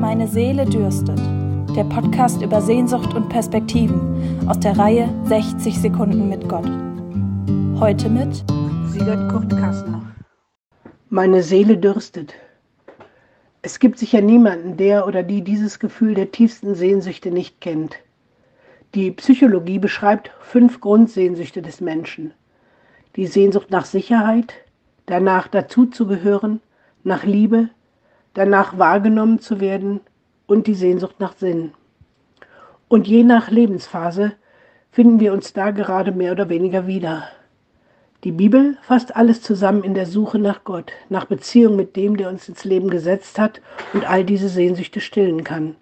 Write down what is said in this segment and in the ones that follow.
Meine Seele dürstet. Der Podcast über Sehnsucht und Perspektiven aus der Reihe 60 Sekunden mit Gott. Heute mit Sigurd Kurt Kassner. Meine Seele dürstet. Es gibt sicher niemanden, der oder die dieses Gefühl der tiefsten Sehnsüchte nicht kennt. Die Psychologie beschreibt fünf Grundsehnsüchte des Menschen. Die Sehnsucht nach Sicherheit, danach dazuzugehören, nach Liebe, danach wahrgenommen zu werden und die Sehnsucht nach Sinn. Und je nach Lebensphase finden wir uns da gerade mehr oder weniger wieder. Die Bibel fasst alles zusammen in der Suche nach Gott, nach Beziehung mit dem, der uns ins Leben gesetzt hat und all diese Sehnsüchte stillen kann,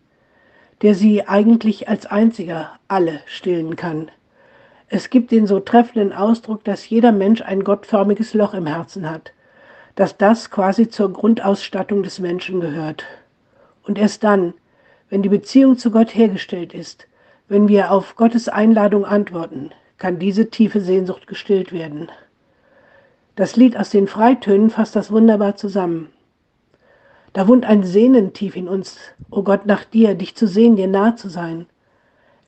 der sie eigentlich als einziger alle stillen kann. Es gibt den so treffenden Ausdruck, dass jeder Mensch ein gottförmiges Loch im Herzen hat, dass das quasi zur Grundausstattung des Menschen gehört. Und erst dann, wenn die Beziehung zu Gott hergestellt ist, wenn wir auf Gottes Einladung antworten, kann diese tiefe Sehnsucht gestillt werden. Das Lied aus den Freitönen fasst das wunderbar zusammen. Da wohnt ein Sehnen tief in uns, o oh Gott, nach dir, dich zu sehen, dir nah zu sein.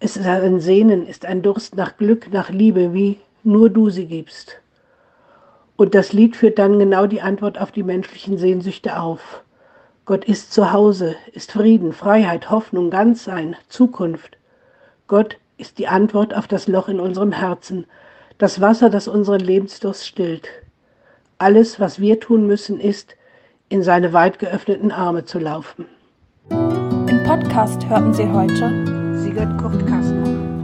Es ist ein Sehnen, ist ein Durst nach Glück, nach Liebe, wie nur du sie gibst. Und das Lied führt dann genau die Antwort auf die menschlichen Sehnsüchte auf. Gott ist zu Hause, ist Frieden, Freiheit, Hoffnung, Ganzsein, Zukunft. Gott ist die Antwort auf das Loch in unserem Herzen, das Wasser, das unseren Lebensdurst stillt. Alles, was wir tun müssen, ist, in seine weit geöffneten Arme zu laufen. Im Podcast hörten Sie heute Sigurd Kurt Kassner.